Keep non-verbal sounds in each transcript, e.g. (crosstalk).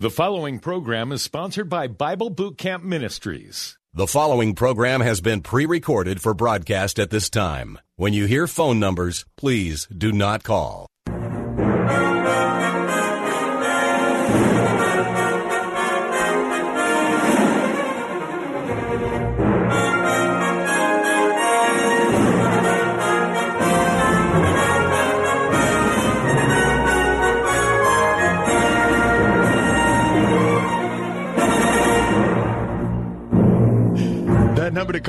The following program is sponsored by Bible Boot Camp Ministries. The following program has been pre recorded for broadcast at this time. When you hear phone numbers, please do not call.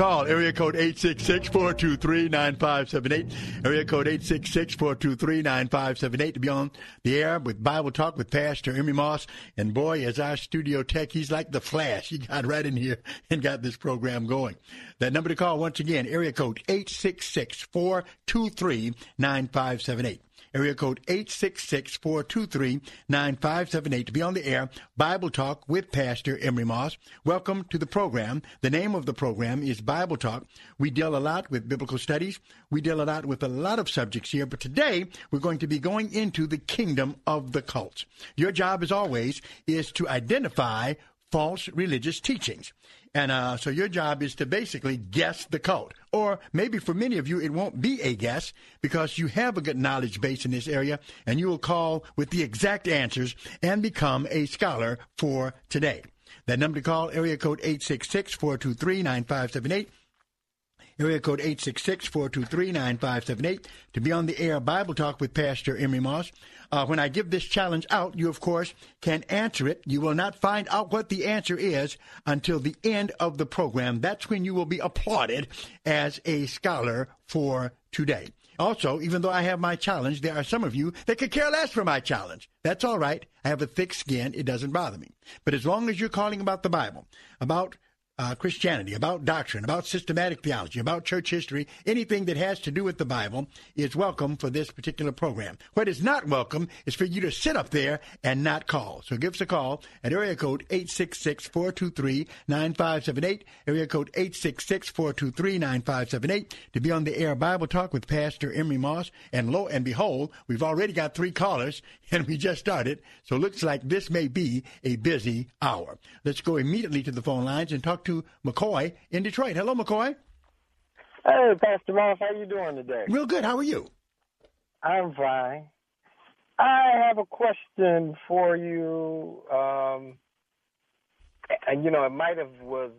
Call, area code 866-423-9578. Area code 866-423-9578 to be on the air with Bible Talk with Pastor Emery Moss. And boy, as our studio tech, he's like the flash. He got right in here and got this program going. That number to call, once again, area code 866-423-9578 area code 866-423-9578 to be on the air. Bible Talk with Pastor Emery Moss. Welcome to the program. The name of the program is Bible Talk. We deal a lot with biblical studies. We deal a lot with a lot of subjects here, but today we're going to be going into the kingdom of the cults. Your job, as always, is to identify false religious teachings. And uh, so your job is to basically guess the cult. Or maybe for many of you, it won't be a guess because you have a good knowledge base in this area and you will call with the exact answers and become a scholar for today. That number to call, area code 866 423 9578. Area code 866-423-9578 to be on the air Bible Talk with Pastor Emery Moss. Uh, when I give this challenge out, you, of course, can answer it. You will not find out what the answer is until the end of the program. That's when you will be applauded as a scholar for today. Also, even though I have my challenge, there are some of you that could care less for my challenge. That's all right. I have a thick skin. It doesn't bother me. But as long as you're calling about the Bible, about uh, Christianity, about doctrine, about systematic theology, about church history, anything that has to do with the Bible is welcome for this particular program. What is not welcome is for you to sit up there and not call. So give us a call at area code 866-423-9578, area code 866-423-9578 to be on the air Bible Talk with Pastor Emery Moss. And lo and behold, we've already got three callers (laughs) and we just started. So looks like this may be a busy hour. Let's go immediately to the phone lines and talk to McCoy in Detroit. Hello, McCoy. Hey, Pastor Moss, how you doing today? Real good. How are you? I'm fine. I have a question for you. Um, and you know, it might have was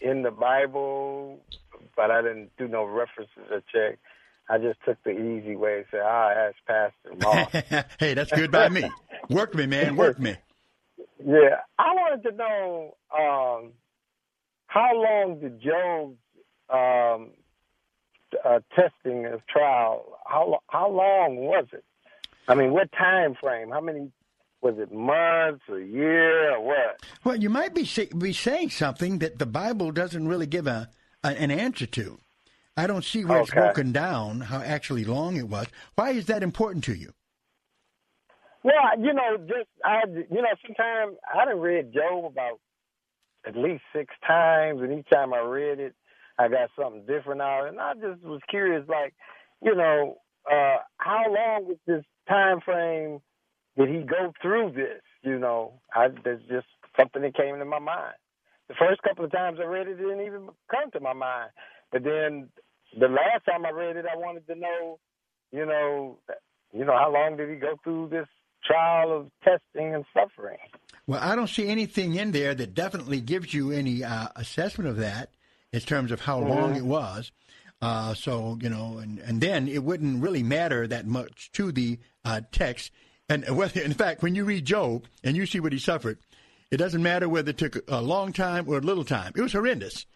in the Bible, but I didn't do no references or check. I just took the easy way and said, "Ah, ask Pastor (laughs) Moss." hey, that's good by me. Work me, man. Work me. (laughs) Yeah, I wanted to know um, how long did Job's um, uh, testing his trial? How how long was it? I mean, what time frame? How many? Was it months, a year, or what? Well, you might be say, be saying something that the Bible doesn't really give a, a an answer to. I don't see where it's broken down how actually long it was. Why is that important to you? Well, you know, just I, you know, sometimes I done read Job about at least six times, and each time I read it, I got something different out, and I just was curious, like, you know, uh, how long with this time frame did he go through this? You know, I there's just something that came into my mind. The first couple of times I read it, it didn't even come to my mind, but then the last time I read it, I wanted to know, you know, you know, how long did he go through this trial of testing and suffering? Well, I don't see anything in there that definitely gives you any uh, assessment of that in terms of how mm-hmm. long it was. Uh, so you know, and, and then it wouldn't really matter that much to the uh, text. And whether, in fact, when you read Job and you see what he suffered, it doesn't matter whether it took a long time or a little time. It was horrendous.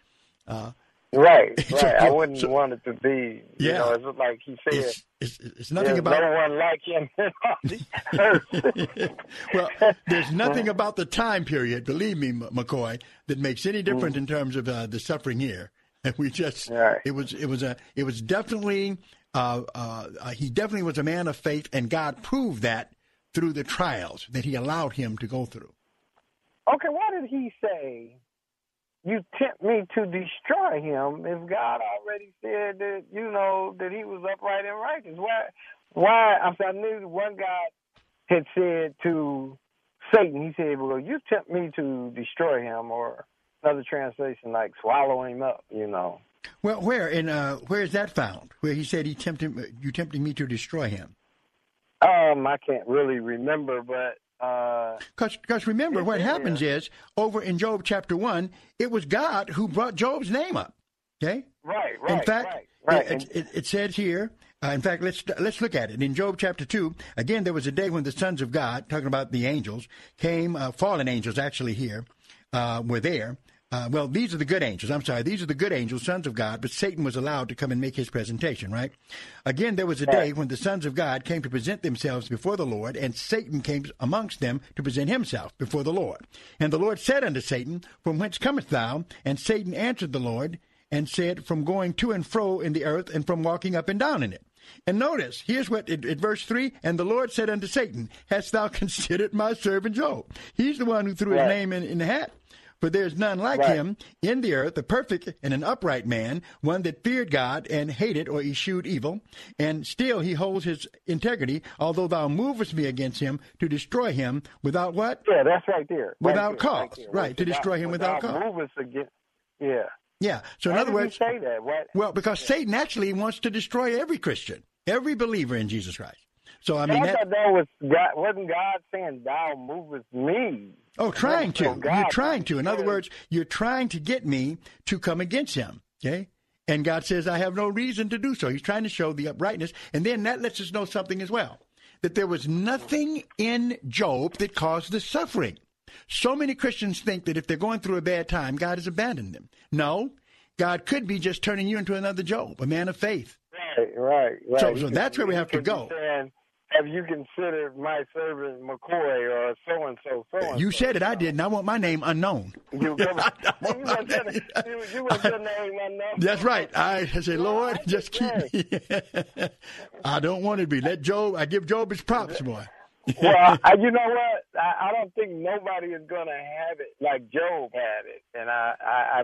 Uh, right, (laughs) right. I wouldn't so, want it to be. You yeah, know, it's like he said. It's, it's, it's nothing about no one like him (laughs) (laughs) well, there's nothing about the time period, believe me, McCoy, that makes any difference mm. in terms of uh, the suffering here. And we just, right. it was, it was a, it was definitely, uh, uh, uh, he definitely was a man of faith, and God proved that through the trials that He allowed him to go through. Okay, why did He say you tempt me to destroy him if God already said that you know that he was upright and righteous? Why? Why? I knew one God had said to Satan, he said, "Well, you tempt me to destroy him," or another translation like swallow him up. You know. Well, where and uh, where is that found? Where he said he tempted you tempted me to destroy him. Um, I can't really remember, but because uh, remember, what happens is over in Job chapter one, it was God who brought Job's name up. Okay. Right. Right. In fact, right, right. It, it, it, says here. Uh, in fact, let's let's look at it in Job chapter two. Again, there was a day when the sons of God, talking about the angels, came. Uh, fallen angels, actually, here uh, were there, uh, well, these are the good angels. I'm sorry. These are the good angels, sons of God, but Satan was allowed to come and make his presentation, right? Again, there was a day when the sons of God came to present themselves before the Lord, and Satan came amongst them to present himself before the Lord. And the Lord said unto Satan, From whence comest thou? And Satan answered the Lord and said, From going to and fro in the earth and from walking up and down in it. And notice, here's what, in, verse 3 And the Lord said unto Satan, Hast thou (laughs) considered my servant Job? He's the one who threw his name in, in the hat. For there is none like right. him in the earth, a perfect and an upright man, one that feared God and hated or eschewed evil. And still he holds his integrity, although thou movest me against him to destroy him without what? Yeah, that's right there. Without right cause. There, right, to destroy him without, cause. Move us against, yeah. Yeah. So Why in other words, say that? What? Well, because yeah. Satan actually wants to destroy every Christian, every believer in Jesus Christ. So I mean, I that, that was God, wasn't God saying, "Thou movest me." Oh, trying to. You're trying to. In other words, you're trying to get me to come against him. Okay. And God says, I have no reason to do so. He's trying to show the uprightness. And then that lets us know something as well that there was nothing in Job that caused the suffering. So many Christians think that if they're going through a bad time, God has abandoned them. No, God could be just turning you into another Job, a man of faith. Right, right, right. So, so that's where we have to go. Saying, have you considered my servant McCoy or so and so, so and You said it, I didn't. I want my name unknown. You, (laughs) (laughs) you, want name. you, you want your name unknown. That's right. I say, Lord, just keep me. (laughs) I don't want to be. Let Job, I give Job his props, boy. well, I, you know what? I, I don't think nobody is going to have it like Job had it, and I, I,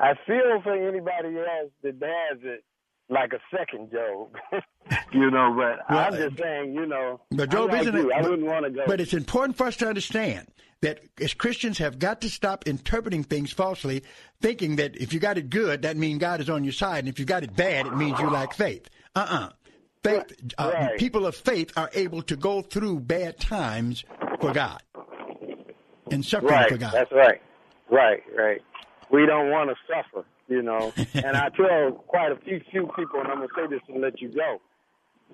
I, I feel for anybody else that has it like a second Job. (laughs) you know, but well, I'm just saying, you know, but Job like isn't you, it? I but, wouldn't want to go. But it's important for us to understand that as Christians have got to stop interpreting things falsely, thinking that if you got it good, that means God is on your side, and if you got it bad, it means you lack faith. Uh-uh. Faith, uh, right. people of faith are able to go through bad times for God and suffering right. for God. That's right. Right, right. We don't want to suffer you know. and I tell quite a few few people, and I'm gonna say this and let you go.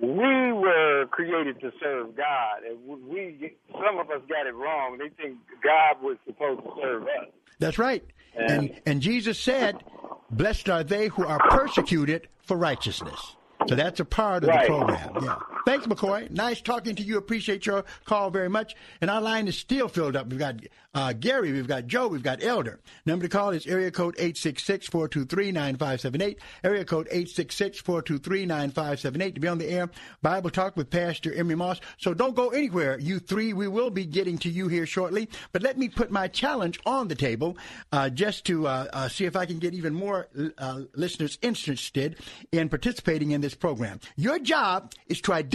We were created to serve God, and we some of us got it wrong. They think God was supposed to serve us. That's right. And and, and Jesus said, "Blessed are they who are persecuted for righteousness." So that's a part of right. the program. Yeah. Thanks, McCoy. Nice talking to you. Appreciate your call very much. And our line is still filled up. We've got uh, Gary, we've got Joe, we've got Elder. Number to call is area code 866-423-9578. Area code 866-423-9578 to be on the air. Bible Talk with Pastor Emery Moss. So don't go anywhere, you three. We will be getting to you here shortly. But let me put my challenge on the table uh, just to uh, uh see if I can get even more uh, listeners interested in participating in this program. Your job is to identify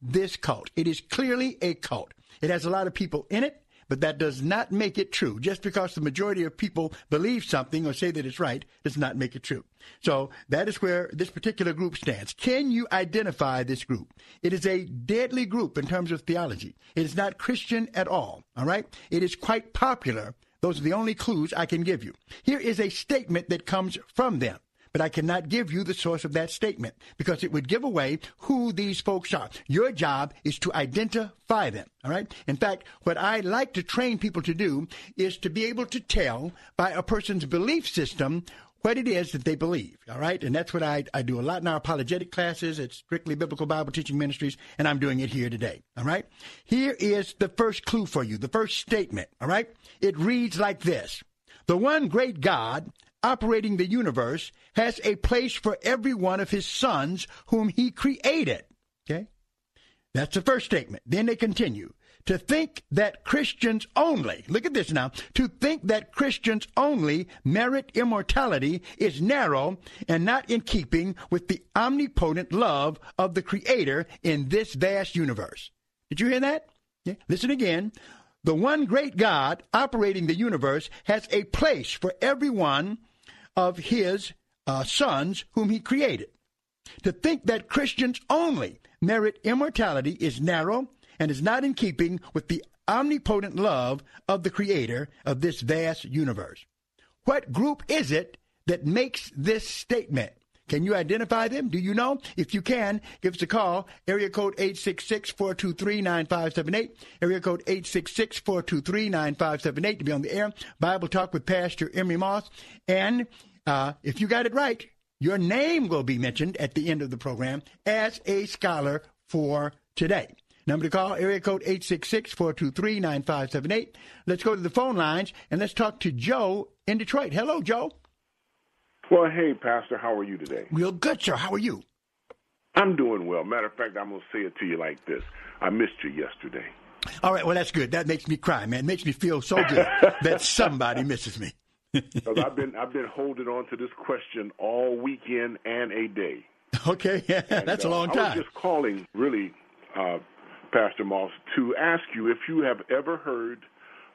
this cult. It is clearly a cult. It has a lot of people in it but that does not make it true. Just because the majority of people believe something or say that it's right does not make it true. So that is where this particular group stands. Can you identify this group? It is a deadly group in terms of theology. It is not Christian at all. All right. It is quite popular. Those are the only clues I can give you. Here is a statement that comes from them but I cannot give you the source of that statement because it would give away who these folks are. Your job is to identify them. All right. In fact, what I like to train people to do is to be able to tell by a person's belief system what it is that they believe. All right. And that's what I, I do a lot in our apologetic classes at Strictly Biblical Bible Teaching Ministries, and I'm doing it here today. All right. Here is the first clue for you, the first statement. All right. It reads like this The one great God operating the universe has a place for every one of his sons whom he created. Okay? That's the first statement. Then they continue. To think that Christians only, look at this now, to think that Christians only merit immortality is narrow and not in keeping with the omnipotent love of the Creator in this vast universe. Did you hear that? Yeah. Listen again. The one great God operating the universe has a place for everyone of his uh, sons whom he created. To think that Christians only merit immortality is narrow and is not in keeping with the omnipotent love of the creator of this vast universe. What group is it that makes this statement? Can you identify them? Do you know? If you can, give us a call. Area code 866-423-9578. Area code 866-423-9578 to be on the air. Bible Talk with Pastor Emery Moss. And uh, if you got it right, your name will be mentioned at the end of the program as a scholar for today. Number to call, area code 866-423-9578. Let's go to the phone lines and let's talk to Joe in Detroit. Hello, Joe. Well, hey, Pastor, how are you today? Real good, sir. How are you? I'm doing well. Matter of fact, I'm going to say it to you like this. I missed you yesterday. All right, well, that's good. That makes me cry, man. It makes me feel so (laughs) good that somebody misses me. (laughs) Because I've been I've been holding on to this question all weekend and a day. Okay, (laughs) yeah, and, that's uh, a long time. I was just calling, really, uh, Pastor Moss, to ask you if you have ever heard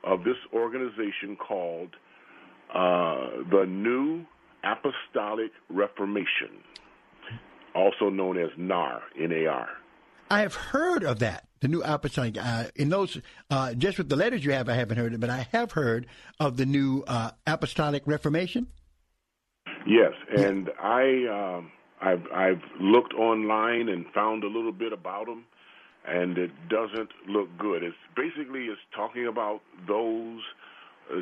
of this organization called uh, the New Apostolic Reformation, also known as NAR, N-A-R. I have heard of that the new apostolic. Uh, in those, uh, just with the letters you have, I haven't heard it, but I have heard of the new uh, apostolic reformation. Yes, and I, um, I've, I've looked online and found a little bit about them, and it doesn't look good. It's basically it's talking about those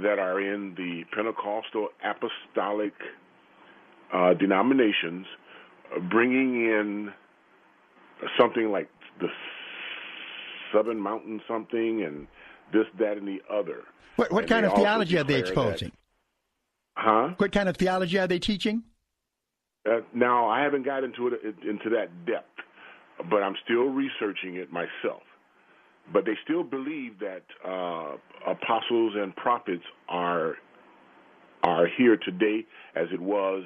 that are in the Pentecostal apostolic uh, denominations, uh, bringing in something like the Seven Mountain something and this, that, and the other. What, what kind of theology are they exposing? That, huh? What kind of theology are they teaching? Uh, now, I haven't got into it into that depth, but I'm still researching it myself. But they still believe that uh, apostles and prophets are are here today as it was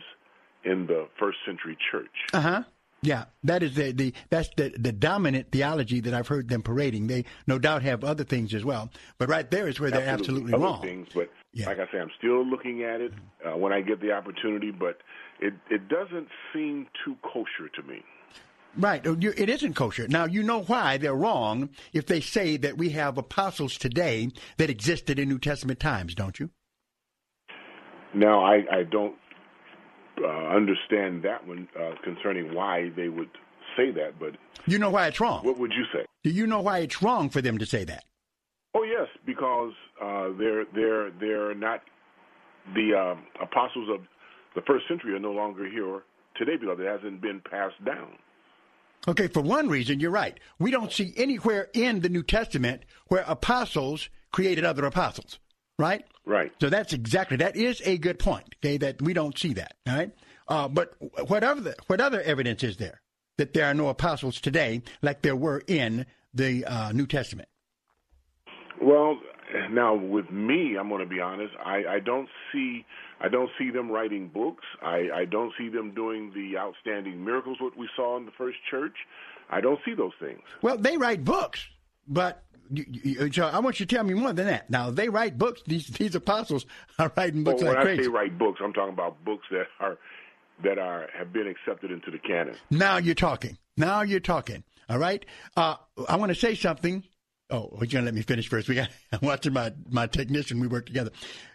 in the first century church. Uh huh. Yeah, that is the, the that's the, the dominant theology that I've heard them parading. They no doubt have other things as well, but right there is where they're absolutely, other wrong. Things, but yeah. like I say, I'm still looking at it uh, when I get the opportunity, but it it doesn't seem too kosher to me. Right, oh, it isn't kosher. Now you know why they're wrong if they say that we have apostles today that existed in New Testament times, don't you? Now I I don't uh, understand that one uh, concerning why they would say that, but you know why it's wrong. What would you say? Do you know why it's wrong for them to say that? Oh yes, because uh, they're they're they're not the um, apostles of the first century are no longer here today because it hasn't been passed down. Okay, for one reason, you're right. We don't see anywhere in the New Testament where apostles created other apostles, right? Right. So that's exactly that is a good point. Okay, that we don't see that. All right. Uh, but whatever the, what other evidence is there that there are no apostles today like there were in the uh, New Testament? Well, now with me, I'm going to be honest. I, I don't see I don't see them writing books. I, I don't see them doing the outstanding miracles what we saw in the first church. I don't see those things. Well, they write books, but you, you, so I want you to tell me more than that. Now they write books. These these apostles (laughs) are writing books well, like when crazy. I say write books, I'm talking about books that are that are have been accepted into the canon. Now you're talking. Now you're talking. All right. Uh, I want to say something Oh, you're gonna let me finish first. We got (laughs) I'm watching my my technician. We work together.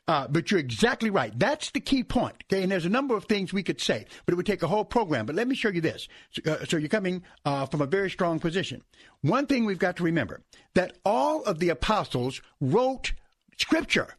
Uh, but you're exactly right. That's the key point. Okay, and there's a number of things we could say, but it would take a whole program. But let me show you this. So, uh, so you're coming uh, from a very strong position. One thing we've got to remember that all of the apostles wrote scripture.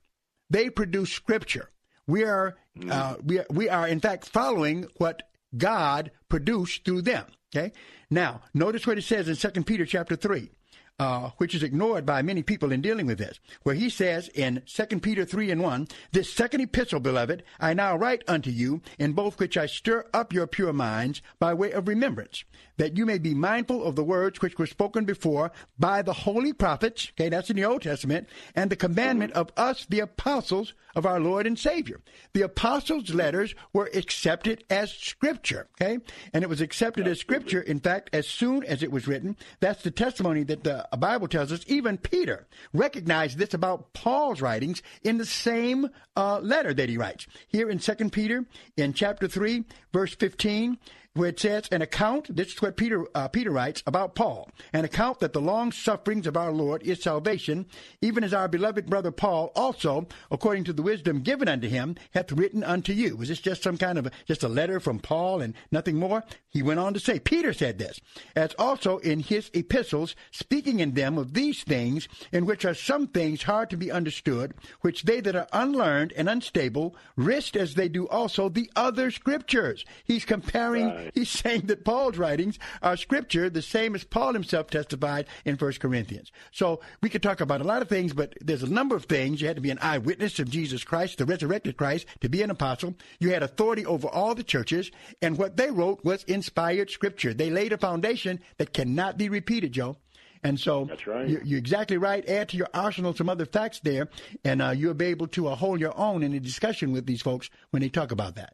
They produced scripture. We are uh, we are, we are in fact following what God produced through them. Okay. Now notice what it says in Second Peter chapter three uh, which is ignored by many people in dealing with this, where he says in 2 Peter 3 and 1, This second epistle, beloved, I now write unto you, in both which I stir up your pure minds by way of remembrance, that you may be mindful of the words which were spoken before by the holy prophets, okay, that's in the Old Testament, and the commandment of us, the apostles of our Lord and Savior. The apostles' letters were accepted as scripture, okay? And it was accepted as scripture, in fact, as soon as it was written. That's the testimony that the Bible tells us. Even Peter recognized this about Paul's writings in the same uh, letter that he writes. Here in 2 Peter, in chapter 3, verse 15, where it says, an account, this is what Peter, uh, Peter writes about Paul, an account that the long sufferings of our Lord is salvation, even as our beloved brother Paul also, according to the wisdom given unto him, hath written unto you. Was this just some kind of, a, just a letter from Paul and nothing more? He went on to say, Peter said this, as also in his epistles, speaking in them of these things, in which are some things hard to be understood, which they that are unlearned and unstable wrist as they do also the other scriptures. He's comparing right. (laughs) He's saying that Paul's writings are scripture, the same as Paul himself testified in 1 Corinthians. So we could talk about a lot of things, but there's a number of things. You had to be an eyewitness of Jesus Christ, the resurrected Christ, to be an apostle. You had authority over all the churches, and what they wrote was inspired scripture. They laid a foundation that cannot be repeated, Joe. And so That's right. you're, you're, exactly right. Add to your arsenal some other facts there, and uh, you'll be able to uh, hold your own in a discussion with these folks when they talk about that.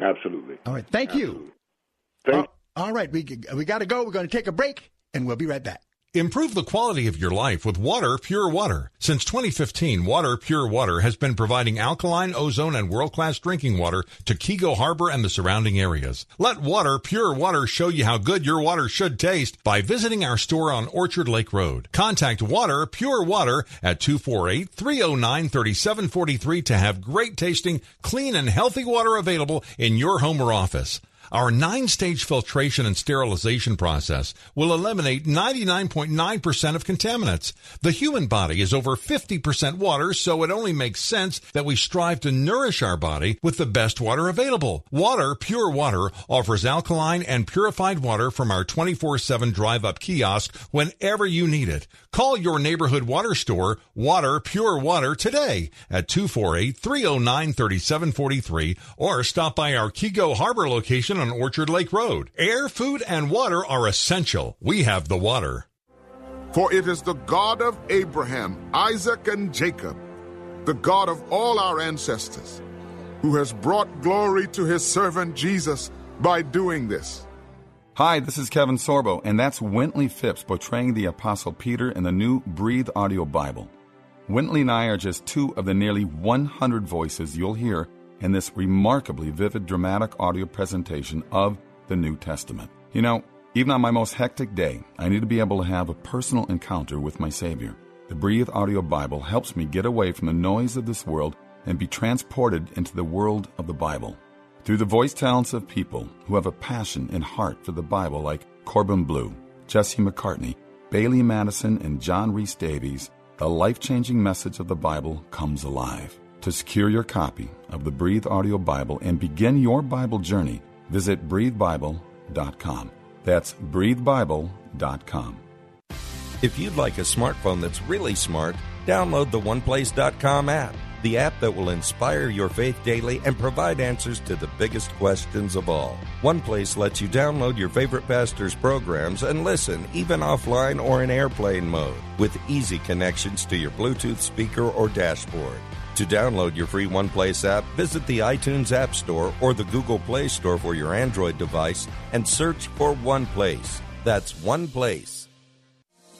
Absolutely. All right. Thank Absolutely. you. Thank uh, all right. We, we got to go. We're going to take a break, and we'll be right back. Improve the quality of your life with Water Pure Water. Since 2015, Water Pure Water has been providing alkaline, ozone, and world-class drinking water to Keego Harbor and the surrounding areas. Let Water Pure Water show you how good your water should taste by visiting our store on Orchard Lake Road. Contact Water Pure Water at 248-309-3743 to have great tasting, clean, and healthy water available in your home or office. Our nine stage filtration and sterilization process will eliminate 99.9% of contaminants. The human body is over 50% water, so it only makes sense that we strive to nourish our body with the best water available. Water Pure Water offers alkaline and purified water from our 24 7 drive up kiosk whenever you need it. Call your neighborhood water store, Water Pure Water, today at 248 309 3743 or stop by our Keego Harbor location on Orchard Lake Road. Air, food, and water are essential. We have the water. For it is the God of Abraham, Isaac, and Jacob, the God of all our ancestors, who has brought glory to his servant Jesus by doing this. Hi, this is Kevin Sorbo, and that's Wintley Phipps portraying the Apostle Peter in the new Breathe Audio Bible. Wintley and I are just two of the nearly 100 voices you'll hear in this remarkably vivid dramatic audio presentation of the New Testament. You know, even on my most hectic day, I need to be able to have a personal encounter with my Savior. The Breathe Audio Bible helps me get away from the noise of this world and be transported into the world of the Bible. Through the voice talents of people who have a passion and heart for the Bible, like Corbin Bleu, Jesse McCartney, Bailee Madison, and John Rhys-Davies, the life changing message of the Bible comes alive. To secure your copy of the Breathe Audio Bible and begin your Bible journey, visit breathebible.com. That's breathebible.com. If you'd like a smartphone that's really smart, download the OnePlace.com app, the app that will inspire your faith daily and provide answers to the biggest questions of all. OnePlace lets you download your favorite pastor's programs and listen, even offline or in airplane mode, with easy connections to your Bluetooth speaker or dashboard. To download your free OnePlace app, visit the iTunes App Store or the Google Play Store for your Android device and search for OnePlace. That's OnePlace.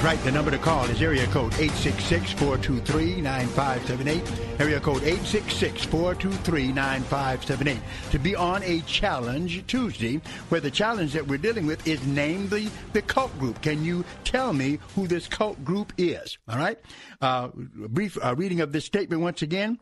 That's right. The number to call is area code 866-423-9578. Area code 866-423-9578. To be on a challenge Tuesday, where the challenge that we're dealing with is name the, the cult group. Can you tell me who this cult group is? All right. Uh, brief uh, reading of this statement once again.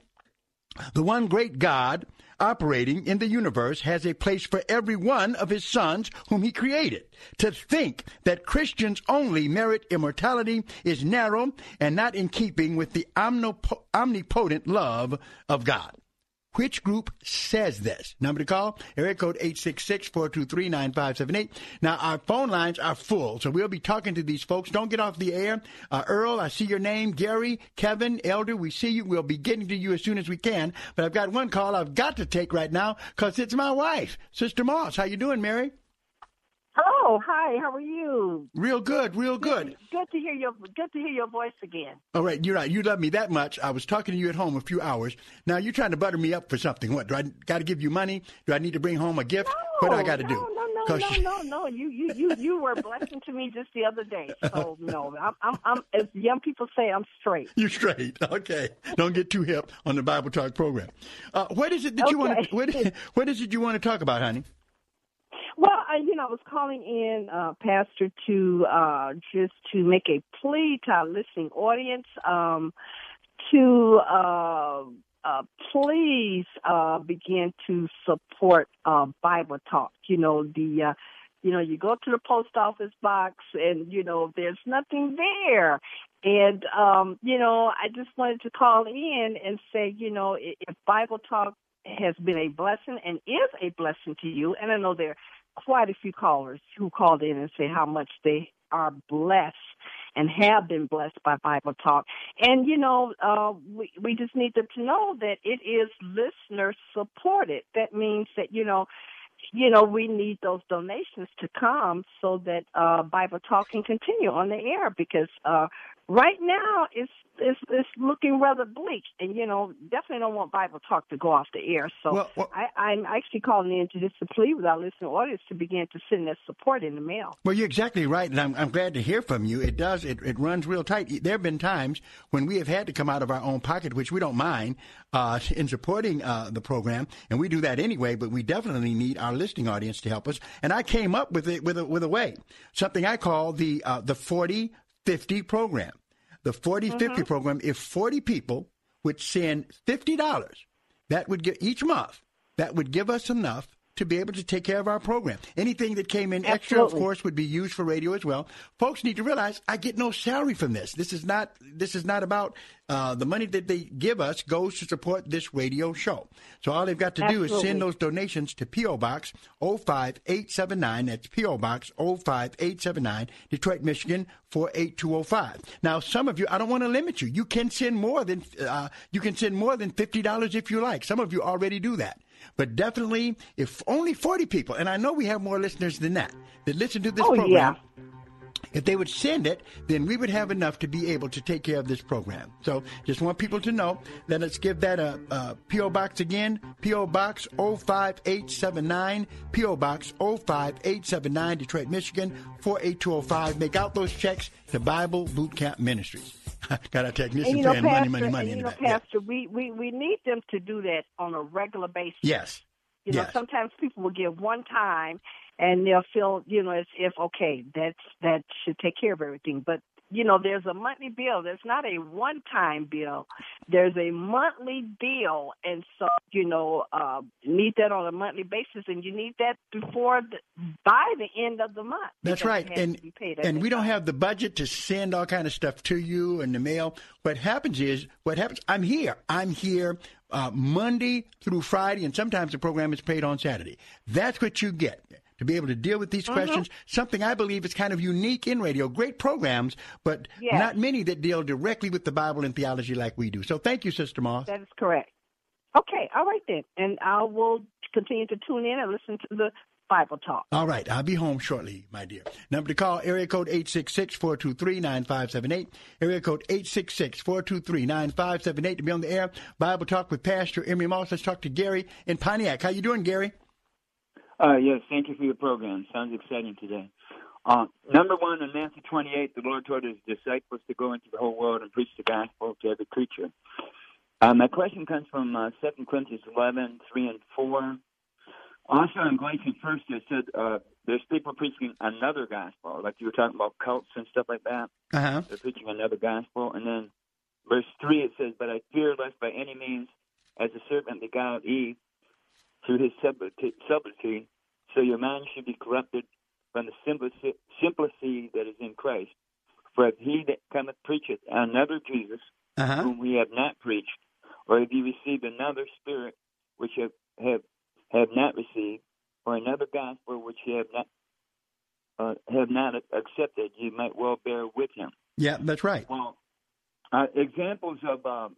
The one great God operating in the universe has a place for every one of his sons whom he created. To think that Christians only merit immortality is narrow and not in keeping with the omnipotent love of God. Which group says this? Number to call, area code 866-423-9578. Now, our phone lines are full, so we'll be talking to these folks. Don't get off the air. Uh, Earl, I see your name. Gary, Kevin, Elder, we see you. We'll be getting to you as soon as we can. But I've got one call I've got to take right now because it's my wife, Sister Moss. How you doing, Mary? Hello, hi. How are you? Real good, real good. Good to hear your good to hear your voice again. All right, you're right. You love me that much. I was talking to you at home a few hours. Now you're trying to butter me up for something. What do I got to give you money? Do I need to bring home a gift? No, what do I got to no, do? No, no, no, no, no. You you you you were a blessing to me just the other day. So no, I'm I'm, I'm as young people say, I'm straight. You're straight. (laughs) Okay. Don't get too hip on the Bible Talk program. Uh, what is it that you want? To, what, (laughs) what is it you want to talk about, honey? Well, I, you know, I was calling in, uh, Pastor, to uh, just to make a plea to our listening audience um, to uh, uh, please uh, begin to support uh, Bible Talk. You know, the uh, you know, you go to the post office box and, you know, there's nothing there. And, um, you know, I just wanted to call in and say, you know, if Bible Talk has been a blessing and is a blessing to you, and I know there quite a few callers who called in and say how much they are blessed and have been blessed by Bible Talk. And you know, uh, we we just need them to know that it is listener supported. That means that you know, you know, we need those donations to come so that uh, Bible Talk can continue on the air because uh, right now it's it's it's looking rather bleak, and you know definitely don't want Bible talk to go off the air. So well, well, I, I'm actually calling in to just to plead with our listening audience to begin to send their support in the mail. Well, you're exactly right, and I'm, I'm glad to hear from you. It does it, it runs real tight. There have been times when we have had to come out of our own pocket, which we don't mind uh, in supporting uh, the program, and we do that anyway. But we definitely need our listening audience to help us. And I came up with it with a, with a way, something I call the uh, the 40 50 program. The 40 50 mm-hmm. program, if 40 people would send $50, that would get each month, that would give us enough to be able to take care of our program. Anything that came in extra, of course, would be used for radio as well. Folks need to realize I get no salary from this. This is not this is not about uh, the money that they give us goes to support this radio show. So all they've got to Absolutely. do is send those donations to PO Box 05879. That's PO Box 05879, Detroit, Michigan 48205. Now, some of you, I don't want to limit you. You can send more than uh, you can send more than fifty dollars if you like. Some of you already do that. But definitely, if only 40 people, and I know we have more listeners than that, that listen to this oh, program. Yeah. If they would send it, then we would have enough to be able to take care of this program. So just want people to know that let's give that a, a P.O. Box again. P.O. Box 05879. P.O. Box 05879, Detroit, Michigan 48205. Make out those checks to Bible Boot Camp Ministries. (laughs) Got our technician and, you know, paying Pastor, money, money, money. And, you know. Pastor, we, we, we need them to do that on a regular basis. Yes. You know, sometimes people will give one time and they'll feel, you know, as if okay, that's that should take care of everything. But you know, there's a monthly bill. There's not a one-time bill. There's a monthly bill, and so you know, uh, need that on a monthly basis, and you need that before the, by the end of the month. That's right, and and we don't have the budget to send all kind of stuff to you in the mail. What happens is, what happens? I'm here. I'm here uh, Monday through Friday, and sometimes the program is paid on Saturday. That's what you get to be able to deal with these Mm-hmm. questions. Something I believe is kind of unique in radio. Great programs, but Yes. not many that deal directly with the Bible and theology like we do. So thank you, Sister Moss. That is correct. Okay, all right then, and I will continue to tune in and listen to the Bible talk. All right, I'll be home shortly, my dear. Number to call, area code 866-423-9578. Area code 866-423-9578 to be on the air. Bible Talk with Pastor Emery Moss. Let's talk to Gary in Pontiac. How you doing, Gary? Uh, yes, thank you for your program. Sounds exciting today. Uh, number one, in Matthew 28, the Lord told his disciples to go into the whole world and preach the gospel to every creature. Uh, my question comes from uh, 2 Corinthians 11, 3 and 4. Also in Galatians 1st, it said uh, there's people preaching another gospel, like you were talking about cults and stuff like that. Uh-huh. They're preaching another gospel. And then verse 3, it says, But I fear lest by any means, as the serpent beguiled Eve through his subtlety, so your mind should be corrupted from the simplicity, simplicity that is in Christ. For if he that cometh preacheth another Jesus, Uh-huh. whom we have not preached, or if you received another spirit which have, have have not received, or another gospel which you have not uh, have not accepted, you might well bear with him. Yeah, that's right. Well, uh, examples of um,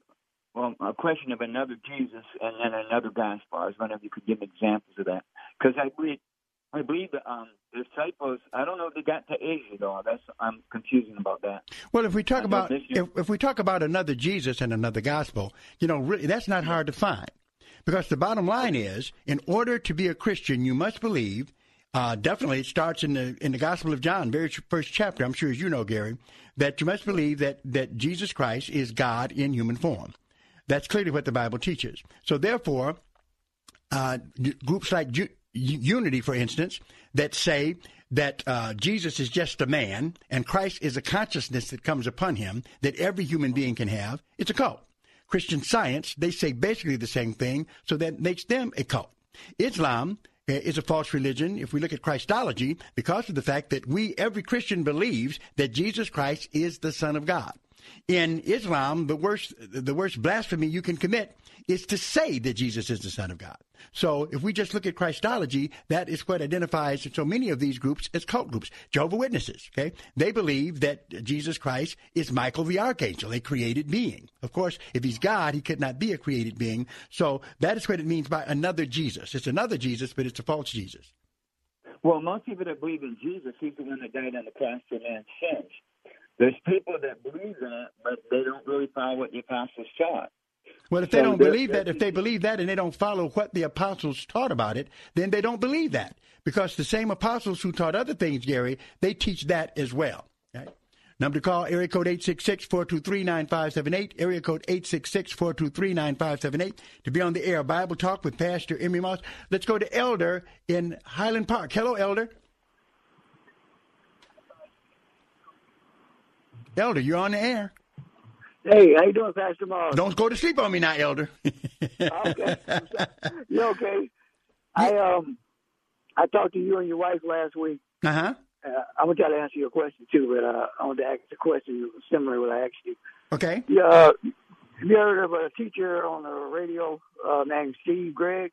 well, a question of another Jesus and then another gospel. I was wondering if you could give examples of that, because I believe I believe the um, disciples. I don't know if they got to Asia though. That's I'm confusing about that. Well, if we talk about if, if we talk about another Jesus and another gospel, you know, really, that's not hard to find, because the bottom line is, in order to be a Christian, you must believe. Uh, definitely, it starts in the in the Gospel of John, very first chapter. I'm sure as you know, Gary, that you must believe that that Jesus Christ is God in human form. That's clearly what the Bible teaches. So, therefore, uh, groups like Ju- Unity, for instance, that say that uh, Jesus is just a man and Christ is a consciousness that comes upon him that every human being can have, it's a cult. Christian science, they say basically the same thing, so that makes them a cult. Islam uh, is a false religion if we look at Christology because of the fact that we, every Christian believes that Jesus Christ is the Son of God. In Islam, the worst, the worst blasphemy you can commit is to say that Jesus is the Son of God. So if we just look at Christology, that is what identifies so many of these groups as cult groups. Jehovah Witnesses, okay? They believe that Jesus Christ is Michael the Archangel, a created being. Of course, if he's God, he could not be a created being. So that is what it means by another Jesus. It's another Jesus, but it's a false Jesus. Well, most people that believe in Jesus, he's the one that died on the cross for man's sins. There's people that believe that, but they don't really follow what the apostles taught. Well, if they So don't believe that, if they believe that and they don't follow what the apostles taught about it, then they don't believe that. Because the same apostles who taught other things, Gary, they teach that as well. Number to call, area code 866-423-9578, area code 866-423-9578 to be on the air. Bible Talk with Pastor Emery Moss. Let's go to Elder in Highland Park. Hello, Elder. Elder, you're on the air. Hey, how you doing, Pastor Moss? Don't go to sleep on me now, Elder. (laughs) okay, (laughs) you okay? I um, I talked to you and your wife last week. Uh-huh. Uh, I'm gonna try to answer your question too, but uh, I want to ask a question similar to what I asked you. Okay. Yeah, uh, have you heard of a teacher on the radio uh, named Steve Gregg?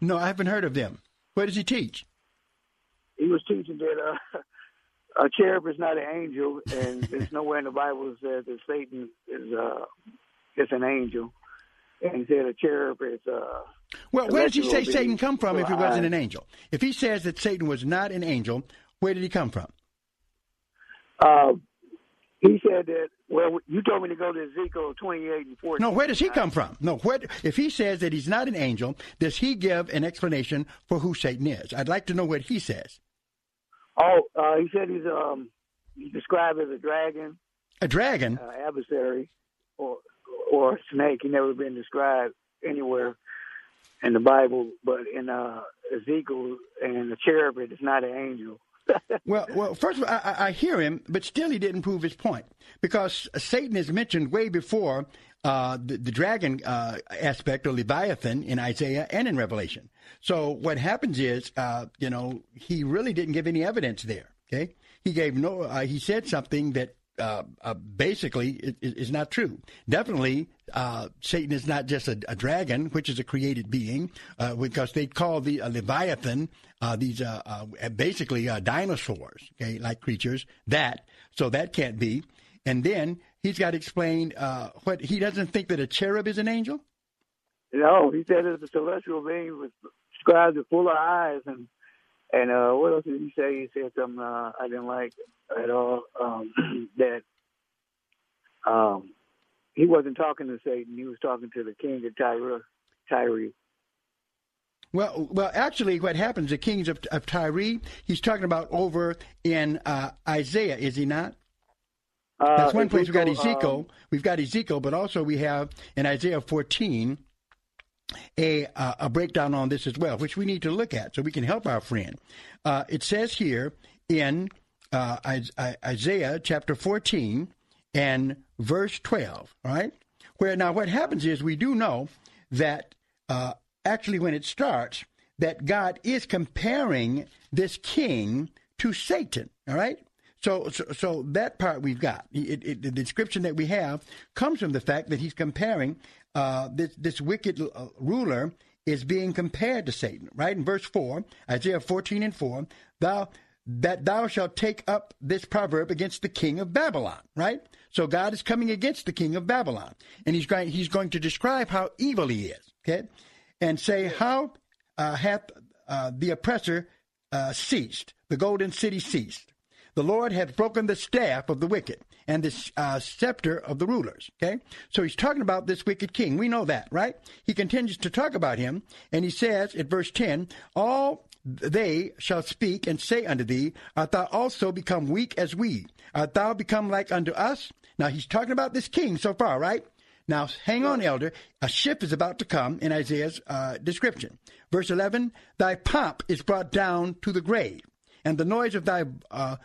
No, I haven't heard of them. Where does he teach? He was teaching that uh, a cherub is not an angel, and (laughs) there's nowhere in the Bible that says that Satan is uh, is an angel. And he said a cherub is uh, Well, where does he say Satan come from if he wasn't an angel? If he says that Satan was not an angel, where did he come from? Uh, he said that. Well, you told me to go to Ezekiel 28 and 14. No, where does he come from? No, where, if he says that he's not an angel, does he give an explanation for who Satan is? I'd like to know what he says. Oh, uh, he said he's um he's described as a dragon. A dragon? Uh, adversary or or snake. He never been described anywhere in the Bible, but in uh, Ezekiel and the cherub, it is not an angel. Well, well, first of all, I, I, hear him, but still he didn't prove his point because Satan is mentioned way before uh, the, the, dragon uh, aspect or Leviathan in Isaiah and in Revelation. So what happens is, uh, you know, he really didn't give any evidence there. Okay, he gave no. Uh, he said something that uh, uh, basically is, is, not true. Definitely, uh, Satan is not just a, a, dragon, which is a created being, uh, because they call the Leviathan uh, these uh, basically dinosaurs, okay, like creatures. That so that can't be. And then he's got to explain what he doesn't think that a cherub is an angel. No, he said it's a celestial being with scribes with full of eyes and and uh, what else did he say? He said something uh, I didn't like at all. Um, (clears throat) that um, he wasn't talking to Satan; he was talking to the king of Tyre. Tyre. Well, well, actually, what happens? The kings of, of Tyre. He's talking about over in uh, Isaiah, is he not? Uh, That's one place we've got Ezekiel. Um, we've got Ezekiel, but also we have in Isaiah 14 a, uh, a breakdown on this as well, which we need to look at so we can help our friend. Uh, it says here in uh, Isaiah chapter 14 and verse 12, right? Where now what happens is we do know that uh, actually when it starts, that God is comparing this king to Satan, all right? So, so, so that part we've got. It, it, the description that we have comes from the fact that he's comparing uh, this, this wicked uh, ruler is being compared to Satan, right? In verse 4, Isaiah 14 and 4, thou that thou shalt take up this proverb against the king of Babylon, right? So God is coming against the king of Babylon, and he's going he's going to describe how evil he is, okay, and say how uh, hath uh, the oppressor uh, ceased, the golden city ceased. The Lord hath broken the staff of the wicked and the uh, scepter of the rulers. Okay? So he's talking about this wicked king. We know that, right? He continues to talk about him, and he says at verse 10, All they shall speak and say unto thee, Art thou also become weak as we? Art thou become like unto us? Now he's talking about this king so far, right? Now, hang on, elder. A ship is about to come in Isaiah's uh, description. Verse 11 Thy pomp is brought down to the grave, and the noise of thy uh,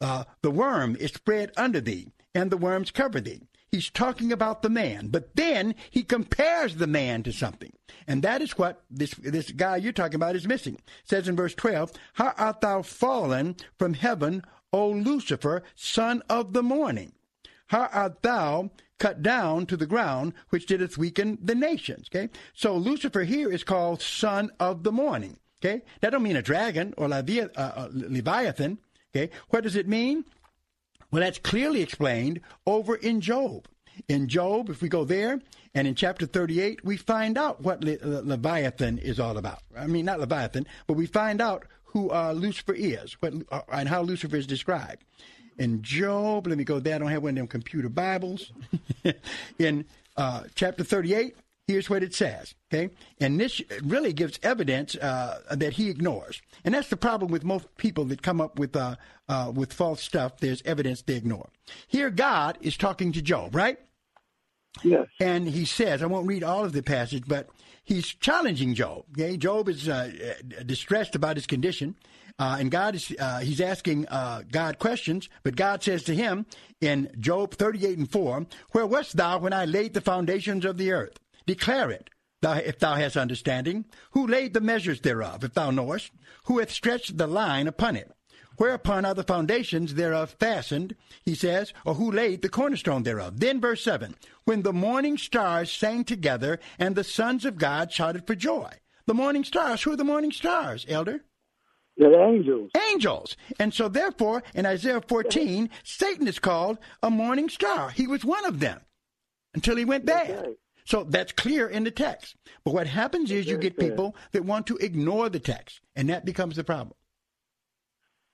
uh, the worm is spread under thee, and the worms cover thee. He's talking about the man, but then he compares the man to something. And that is what this, this guy you're talking about is missing. It says in verse 12, How art thou fallen from heaven, O Lucifer, son of the morning? How art thou cut down to the ground, which didst weaken the nations? Okay? So Lucifer here is called son of the morning. Okay? That don't mean a dragon or uh, uh, Leviathan. Okay, what does it mean? Well, that's clearly explained over in Job. In Job, if we go there, and in chapter 38, we find out what Le- Le- Leviathan is all about. I mean, not Leviathan, but we find out who uh, Lucifer is what, uh, and how Lucifer is described. In Job, let me go there. I don't have one of them computer Bibles. (laughs) in uh, chapter 38, here's what it says. Okay, and this really gives evidence uh, that he ignores, and that's the problem with most people that come up with uh, uh, with false stuff. There's evidence they ignore. Here, God is talking to Job, right? Yes. And he says, I won't read all of the passage, but he's challenging Job. Okay, Job is uh, distressed about his condition. Uh, and God is uh, he's asking uh, God questions, but God says to him in Job 38 and 4, Where wast thou when I laid the foundations of the earth? Declare it, thou, if thou hast understanding. Who laid the measures thereof, if thou knowest? Who hath stretched the line upon it? Whereupon are the foundations thereof fastened, he says, or who laid the cornerstone thereof? Then verse 7 When the morning stars sang together, and the sons of God shouted for joy. The morning stars, who are the morning stars, elder? The angels. Angels. And so, therefore, in Isaiah 14, Satan is called a morning star. He was one of them until he went bad. So that's clear in the text. But what happens is you get people that want to ignore the text, and that becomes the problem.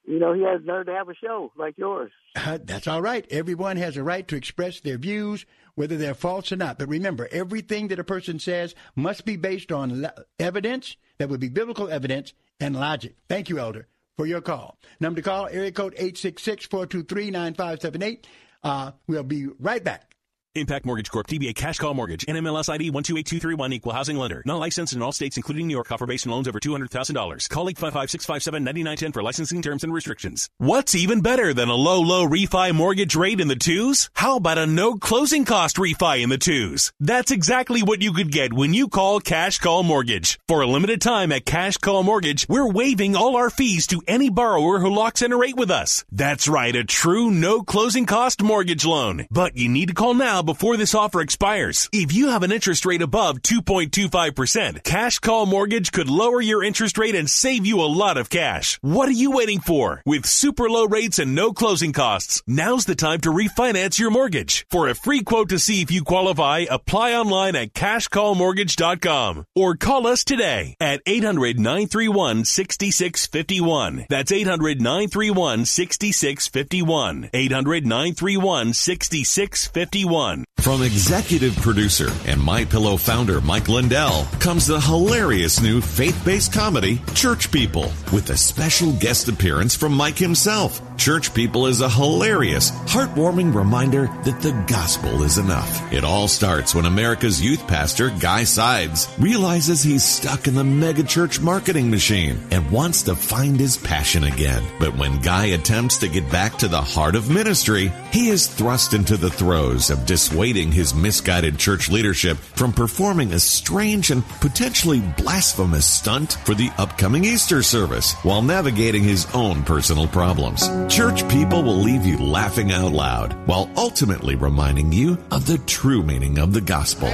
You know, he has nerve to have a show like yours. Uh, that's all right. Everyone has a right to express their views, whether they're false or not. But remember, everything that a person says must be based on evidence that would be biblical evidence and logic. Thank you, Elder, for your call. Number to call, area code 866-423-9578. Uh, we'll be right back. Impact Mortgage Corp. DBA Cash Call Mortgage. NMLS ID 128231 Equal Housing Lender. Not licensed in all states, including New York. Offer based on loans over $200,000. Call 855-657-9910 for licensing terms and restrictions. What's even better than a low, low refi mortgage rate in the twos? How about a no closing cost refi in the twos? That's exactly what you could get when you call Cash Call Mortgage. For a limited time at Cash Call Mortgage, we're waiving all our fees to any borrower who locks in a rate with us. That's right, a true no closing cost mortgage loan. But you need to call now before this offer expires. If you have an interest rate above 2.25%, Cash Call Mortgage could lower your interest rate and save you a lot of cash. What are you waiting for? With super low rates and no closing costs, now's the time to refinance your mortgage. For a free quote to see if you qualify, apply online at cashcallmortgage.com or call us today at 800-931-6651. That's 800-931-6651. 800-931-6651. From executive producer and My Pillow founder Mike Lindell comes the hilarious new faith-based comedy Church People with a special guest appearance from Mike himself. Church People is a hilarious, heartwarming reminder that the gospel is enough. It all starts when America's youth pastor, Guy Sides, realizes he's stuck in the megachurch marketing machine and wants to find his passion again. But when Guy attempts to get back to the heart of ministry, he is thrust into the throes of dissuading his misguided church leadership from performing a strange and potentially blasphemous stunt for the upcoming Easter service while navigating his own personal problems. Church people will leave you laughing out loud while ultimately reminding you of the true meaning of the gospel.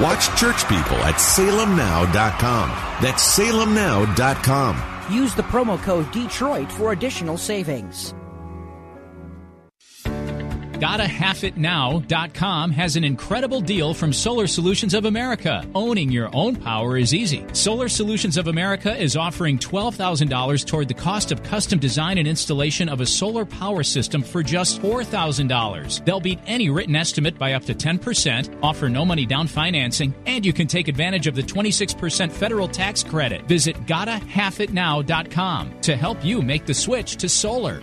Watch Church People at salemnow.com. That's salemnow.com. Use the promo code Detroit for additional savings. GottaHalfItNow.com has an incredible deal from Solar Solutions of America. Owning your own power is easy. Solar Solutions of America is offering $12,000 toward the cost of custom design and installation of a solar power system for just $4,000. They'll beat any written estimate by up to 10%, offer no money down financing, and you can take advantage of the 26% federal tax credit. Visit GottaHalfItNow.com to help you make the switch to solar.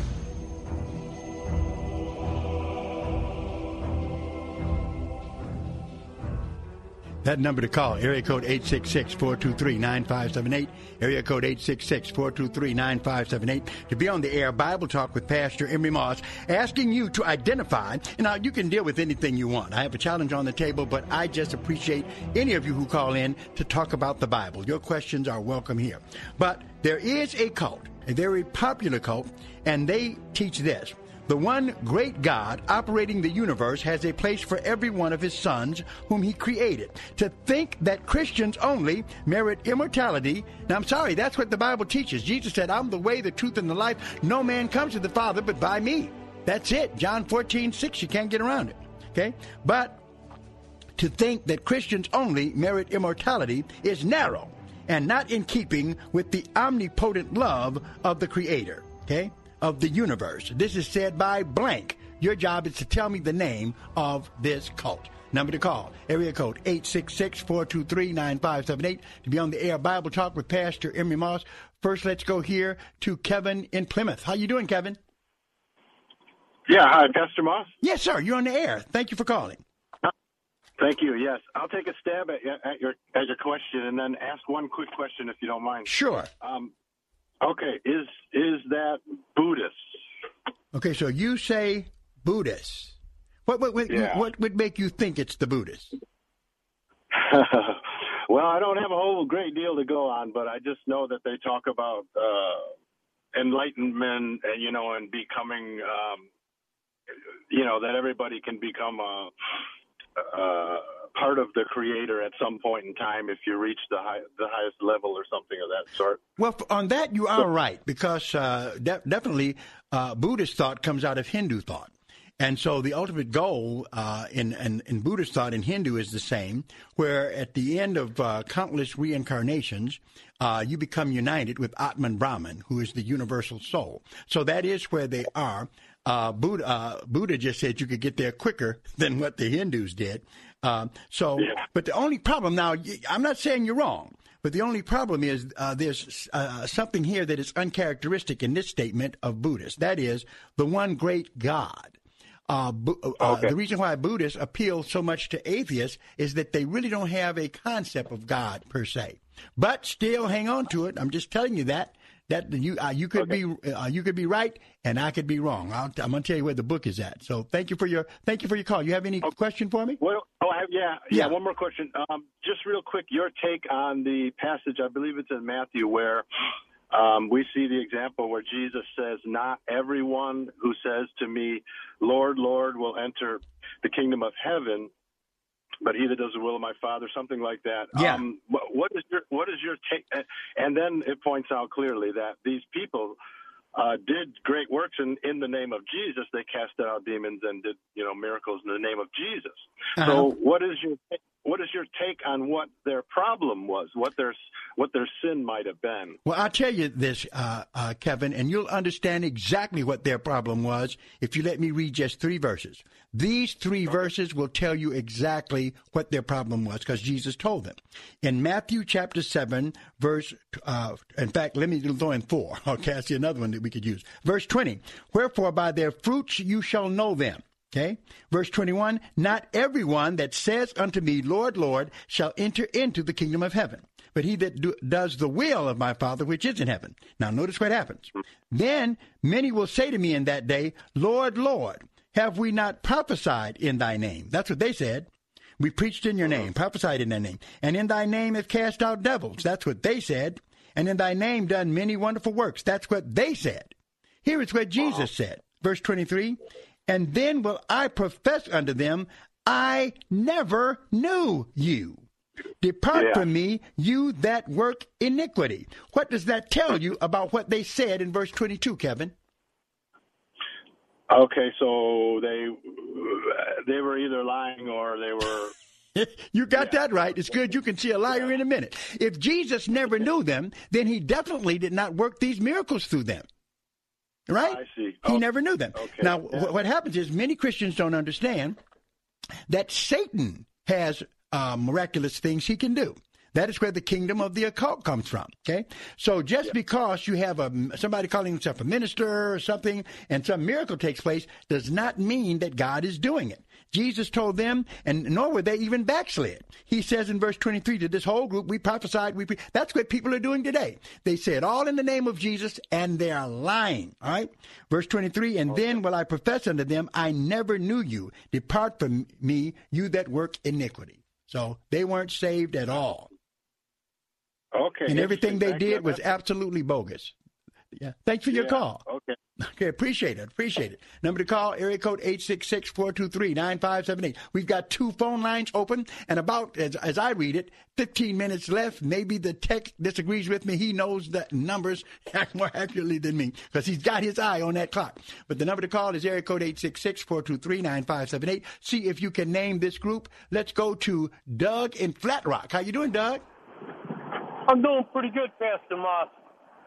That number to call, area code 866-423-9578, area code 866-423-9578, to be on the air Bible Talk with Pastor Emery Moss, asking you to identify, now you can deal with anything you want. I have a challenge on the table, but I just appreciate any of you who call in to talk about the Bible. Your questions are welcome here. But there is a cult, a very popular cult, and they teach this. The one great God operating the universe has a place for every one of his sons whom he created. To think that Christians only merit immortality. Now, I'm sorry, that's what the Bible teaches. Jesus said, I'm the way, the truth, and the life. No man comes to the Father but by me. That's it. John 14, 6. You can't get around it. Okay? But to think that Christians only merit immortality is narrow and not in keeping with the omnipotent love of the Creator. Okay? Of the universe. This is said by blank. Your job is to tell me the name of this cult. Number to call, area code 866-423-9578 to be on the air Bible Talk with Pastor Emery Moss. First, let's go here to Kevin in Plymouth. How you doing, Kevin? Yeah, hi, Pastor Moss. Yes, sir. You're on the air. Thank you for calling. Thank you. Yes, I'll take a stab at, at your at your question and then ask one quick question if you don't mind. Sure. Um, Okay, is is that Buddhist? Okay, so you say Buddhist. What what what, Yeah. what would make you think it's the Buddhist? (laughs) well, I don't have a whole great deal to go on, but I just know that they talk about uh, enlightenment, and you know, and becoming, um, you know, that everybody can become a, a part of the Creator at some point in time if you reach the high, the highest level or something of that sort. Well, on that you are right because uh, de- definitely uh, Buddhist thought comes out of Hindu thought. And so the ultimate goal uh, in, in, in, Buddhist thought and Hindu is the same, where at the end of uh, countless reincarnations, uh, you become united with Atman Brahman, who is the universal soul. So that is where they are. Uh, Buddha, uh, Buddha just said you could get there quicker (laughs) than what the Hindus did. Uh, so, yeah. but the only problem now, I'm not saying you're wrong. But the only problem is uh, there's uh, something here that is uncharacteristic in this statement of Buddhists. That is the one great God. Uh, uh, okay. The reason why Buddhists appeal so much to atheists is that they really don't have a concept of God per se. But still, hang on to it. I'm just telling you that that you uh, you could okay. be uh, you could be right and I could be wrong. i am going to tell you where the book is at. So thank you for your thank you for your call. You have any okay. question for me? Well, oh, I have, yeah, yeah, yeah. One more question. Um, just real quick, your take on the passage. I believe it's in Matthew where um, we see the example where Jesus says, Not everyone who says to me, Lord, Lord, will enter the kingdom of heaven, but he that does the will of my Father, something like that. Yeah. Um, what, is your what is your take? And then it points out clearly that these people uh, did great works in, in the name of Jesus. They cast out demons and did you know miracles in the name of Jesus. Uh-huh. So, what is your what is your take on what their problem was, what their what their sin might have been? Well, I'll tell you this, uh, uh, Kevin, and you'll understand exactly what their problem was if you let me read just three verses. These three okay. verses will tell you exactly what their problem was because Jesus told them in Matthew chapter seven, verse. Uh, in fact, let me throw in four. (laughs) Okay, I see another one that we could use. Verse twenty. Wherefore, by their fruits you shall know them. Okay. Verse 21 Not everyone that says unto me, Lord, Lord, shall enter into the kingdom of heaven, but he that do, does the will of my Father which is in heaven. Now, notice what happens. Then many will say to me in that day, Lord, Lord, have we not prophesied in thy name? That's what they said. We preached in your uh-huh. name, prophesied in thy name, and in thy name have cast out devils. That's what they said. And in thy name done many wonderful works. That's what they said. Here is what Jesus said. Verse 23 and then will I profess unto them, I never knew you. Depart yeah. from me, you that work iniquity. What does that tell you about what they said in verse 22, Kevin? Okay, so they they were either lying or they were (laughs) you got yeah. that right. It's good you can see a liar in a minute. If Jesus never knew them, then he definitely did not work these miracles through them. Right? I see. He never knew them. Okay. Now, yeah. what happens is many Christians don't understand that Satan has uh, miraculous things he can do. That is where the kingdom of the occult comes from. Okay, so just because you have a somebody calling himself a minister or something, and some miracle takes place, does not mean that God is doing it. Jesus told them, and nor were they even backslid. He says in verse 23 to this whole group, we prophesied, we pre-. that's what people are doing today. They say it all in the name of Jesus, and they are lying. All right? Verse 23, and okay. then will I profess unto them, I never knew you. Depart from me, you that work iniquity. So they weren't saved at all. Okay. And everything they did was absolutely bogus. Yeah. Thanks for your call. Okay. Okay, appreciate it. Appreciate it. Number to call, area code 866-423-9578. We've got two phone lines open and about, as, as I read it, 15 minutes left. Maybe the tech disagrees with me. He knows the numbers (laughs) more accurately than me because he's got his eye on that clock. But the number to call is area code 866-423-9578. See if you can name this group. Let's go to Doug in Flat Rock. How you doing, Doug? I'm doing pretty good, Pastor Moss.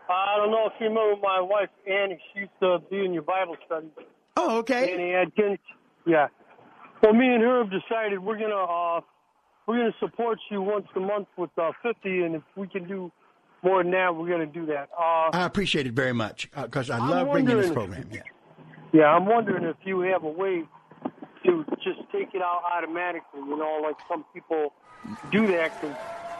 I don't know if you remember my wife Annie. She used to be in your Bible study. Oh, okay. Annie Adkins. Yeah. Well, me and her have decided we're gonna uh, we're gonna support you once a month with uh, fifty, and if we can do more than that, we're gonna do that. Uh, I appreciate it very much because uh, I love bringing this program. Yeah. Yeah, I'm wondering if you have a way to just take it out automatically. You know, like some people do that because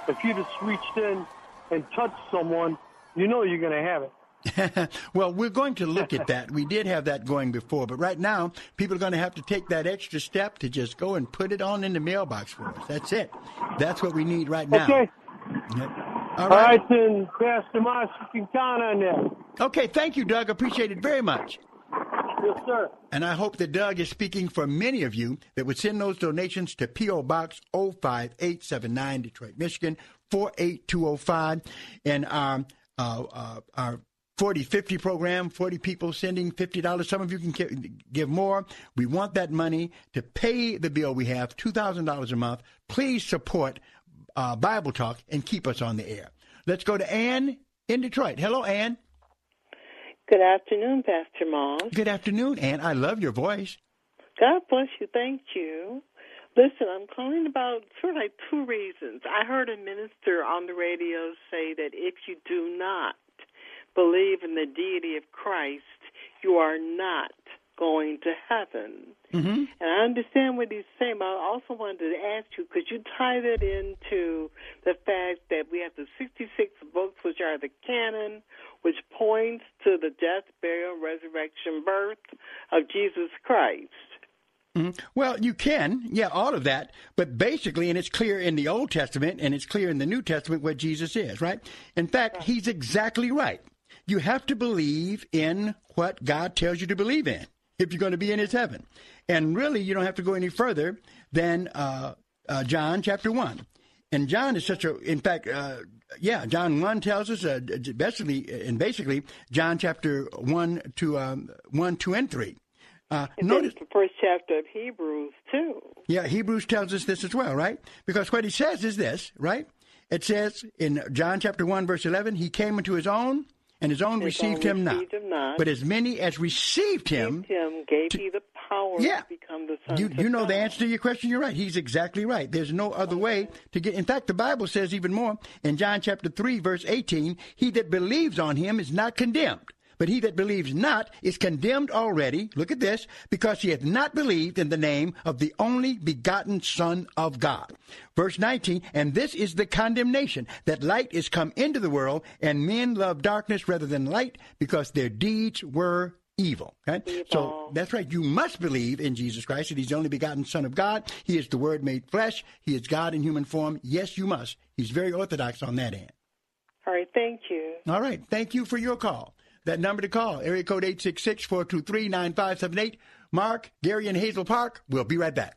if you just reached in and touched someone you know you're going to have it. (laughs) well, we're going to look at (laughs) that. We did have that going before, but right now, people are going to have to take that extra step to just go and put it on in the mailbox for us. That's it. That's what we need right now. Okay. Yep. All right. All right, then, Pastor Moss, you can count on that. Okay, thank you, Doug. Appreciate it very much. Yes, sir. And I hope that Doug is speaking for many of you that would send those donations to P.O. Box 05879, Detroit, Michigan, 48205. And our, uh, uh, our 4050 program, 40 people sending $50. Some of you can give more. We want that money to pay the bill we have, $2,000 a month. Please support uh, Bible Talk and keep us on the air. Let's go to Ann in Detroit. Hello, Ann. Good afternoon, Pastor Moss. Good afternoon, Ann. I love your voice. God bless you. Thank you. Listen, I'm calling about sort of like two reasons. I heard a minister on the radio say that if you do not believe in the deity of Christ, you are not going to heaven. Mm-hmm. And I understand what he's saying, but I also wanted to ask you could you tie that into the fact that we have the 66 books, which are the canon, which points to the death, burial, resurrection, birth of Jesus Christ? Mm-hmm. Well, you can, yeah, all of that, but basically, and it's clear in the Old Testament and it's clear in the New Testament what Jesus is, right? In fact, he's exactly right. You have to believe in what God tells you to believe in if you're going to be in his heaven. And really, you don't have to go any further than uh, uh, John chapter 1. And John is such a, in fact, uh, yeah, John 1 tells us, uh, basically, and basically, John chapter 1 to um, 1, 2, and 3. Uh, and notice the first chapter of Hebrews, too. Yeah, Hebrews tells us this as well, right? Because what he says is this, right? It says in John chapter 1, verse 11, he came into his own, and his own his received, own him, received not. him, not. But as many as received him, him gave to, he the power yeah. to become the sons you, you know God. the answer to your question. You're right. He's exactly right. There's no other way to get. In fact, the Bible says even more in John chapter 3, verse 18 He that believes on him is not condemned. But he that believes not is condemned already, look at this, because he hath not believed in the name of the only begotten Son of God. Verse 19, and this is the condemnation, that light is come into the world, and men love darkness rather than light, because their deeds were evil. Okay? Evil. So that's right. You must believe in Jesus Christ, that he's the only begotten Son of God. He is the Word made flesh. He is God in human form. Yes, you must. He's very orthodox on that end. All right, thank you. All right, thank you for your call. That number to call, area code 866-423-9578. Mark, Gary, and Hazel Park. We'll be right back.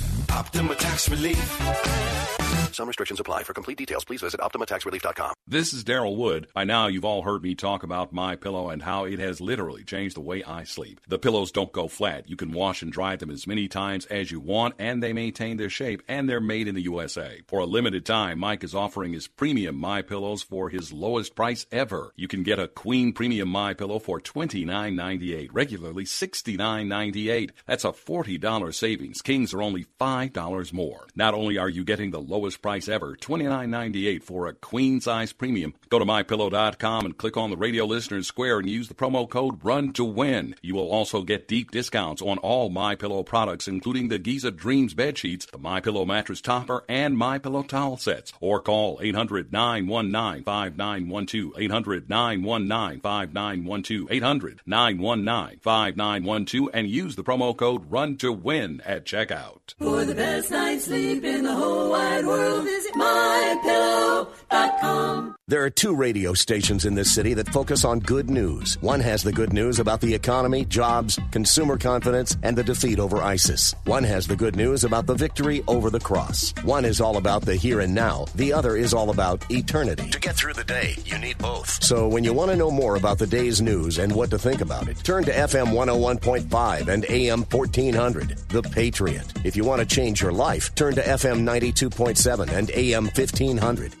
800 965 1433. 800 965 1433. Optima Tax Relief. Some restrictions apply. For complete details, please visit OptimaTaxRelief.com. This is Daryl Wood. By now, you've all heard me talk about My Pillow and how it has literally changed the way I sleep. The pillows don't go flat. You can wash and dry them as many times as you want, and they maintain their shape, and they're made in the USA. For a limited time, Mike is offering his premium My Pillows for his lowest price ever. You can get a Queen Premium My Pillow for $29.98, regularly $69.98. That's a $40 savings. Kings are only $5 more. Not only are you getting the lowest price ever, $29.98 for a queen size premium. Go to mypillow.com and click on the radio listeners square and use the promo code RUN to win. You will also get deep discounts on all My Pillow products, including the Giza Dreams bed sheets, the My Pillow mattress topper, and My Pillow towel sets. Or call 800 919 5912. 800 919 5912. 800 919 5912 and use the promo code RUN to win at checkout. The best night's sleep in the whole wide world, visit mypillow.com. There are two radio stations in this city that focus on good news. One has the good news about the economy, jobs, consumer confidence, and the defeat over ISIS. One has the good news about the victory over the cross. One is all about the here and now. The other is all about eternity. To get through the day, you need both. So when you want to know more about the day's news and what to think about it, turn to FM 101.5 and AM 1400, The Patriot. If you want to change your life, turn to FM 92.7 and AM 1500.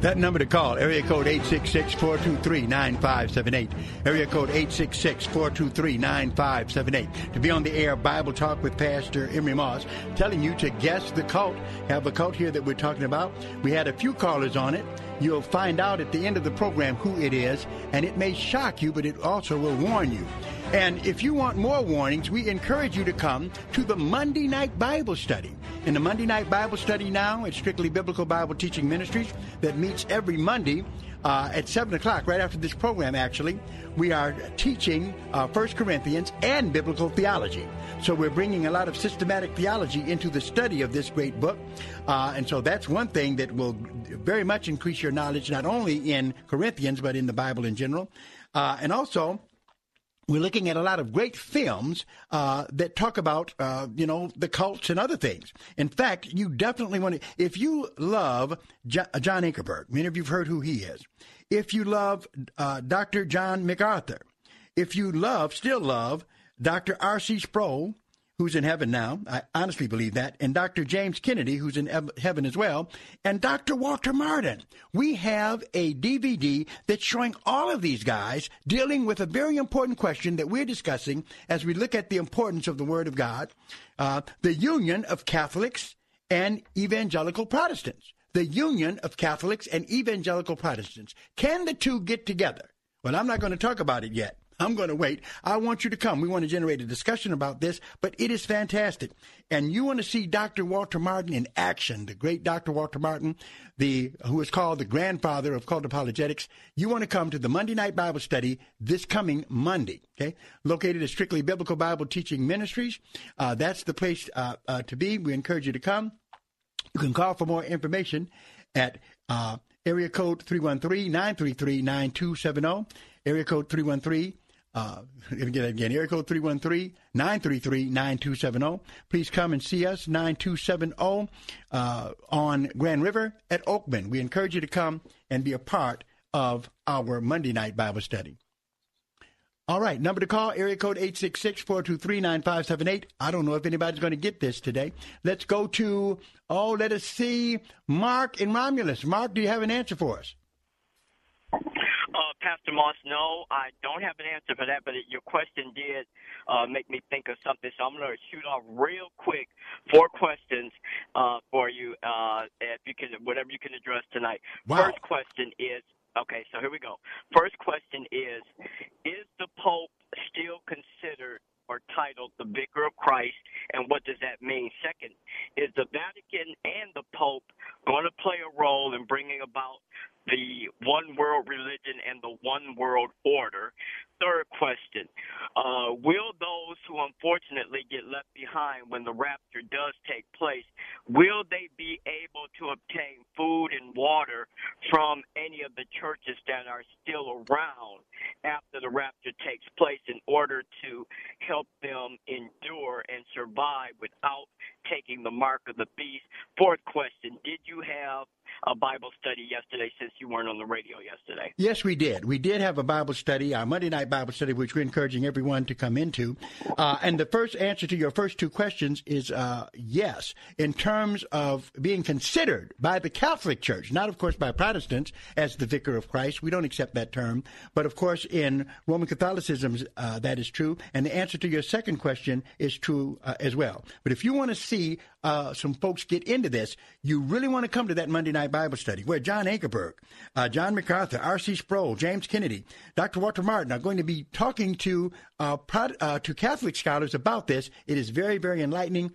That number to call, area code 866-423-9578. Area code 866-423-9578. To be on the air, Bible Talk with Pastor Emery Moss, telling you to guess the cult. Have a cult here that we're talking about. We had a few callers on it. You'll find out at the end of the program who it is, and it may shock you, but it also will warn you. And if you want more warnings, we encourage you to come to the Monday Night Bible Study. In the Monday Night Bible Study now, it's strictly Biblical Bible Teaching Ministries that meets every Monday uh, at 7 o'clock, right after this program, actually. We are teaching uh, 1 Corinthians and biblical theology. So we're bringing a lot of systematic theology into the study of this great book. Uh, and so that's one thing that will very much increase your knowledge, not only in Corinthians, but in the Bible in general. Uh, and also, we're looking at a lot of great films uh, that talk about, uh, you know, the cults and other things. In fact, you definitely want to, if you love John, John Ankerberg, many of you have heard who he is. If you love uh, Dr. John MacArthur, if you love, still love, Dr. R.C. Sproul, who's in heaven now. I honestly believe that. And Dr. James Kennedy, who's in heaven as well. And Dr. Walter Martin. We have a DVD that's showing all of these guys dealing with a very important question that we're discussing as we look at the importance of the Word of God, uh, the union of Catholics and evangelical Protestants. The union of Catholics and evangelical Protestants. Can the two get together? Well, I'm not going to talk about it yet. I'm going to wait. I want you to come. We want to generate a discussion about this, but it is fantastic. And you want to see Dr. Walter Martin in action, the great Dr. Walter Martin, the who is called the grandfather of cult apologetics. You want to come to the Monday night Bible study this coming Monday, okay? Located at Strictly Biblical Bible Teaching Ministries. Uh, that's the place uh, uh, to be. We encourage you to come. You can call for more information at uh, area code 313-933-9270. Area code 313 uh, again, again, area code 313-933-9270. Please come and see us, 9270 uh, on Grand River at Oakman. We encourage you to come and be a part of our Monday night Bible study. All right, number to call, area code 866-423-9578. I don't know if anybody's going to get this today. Let's go to, oh, let us see, Mark in Romulus. Mark, do you have an answer for us? Uh, Pastor Moss, no, I don't have an answer for that, but it, your question did uh, make me think of something. So I'm going to shoot off real quick four questions uh, for you, uh, if you can, whatever you can address tonight. Wow. First question is, okay, so here we go. First question is, is the Pope still considered or titled the Vicar of Christ, and what does that mean? Second, is the Vatican and the Pope going to play a role in bringing about the one world religion and the one world order. Third question uh, Will those who unfortunately get left behind when the rapture does take place, will they be able to obtain food and water from any of the churches that are still around after the rapture takes place in order to help them endure and survive without taking the mark of the beast. Fourth question Did you have a Bible study yesterday since you weren't on the radio yesterday? Yes, we did. We did have a Bible study, our Monday night Bible study, which we're encouraging everyone to come into. Uh, and the first answer to your first two questions is uh, yes, in terms of being considered by the Catholic Church, not of course by Protestants as the vicar of Christ. We don't accept that term, but of course in Roman Catholicism uh, that is true. And the answer to your second question is true uh, as well. But if you want to see uh, some folks get into this, you really want to come to that Monday night Bible study where John Ankerberg, uh, John MacArthur, R.C. Sproul, James Kennedy, Dr. Walter Martin are going to be talking to uh, uh, to Catholic scholars about this. It is very, very enlightening.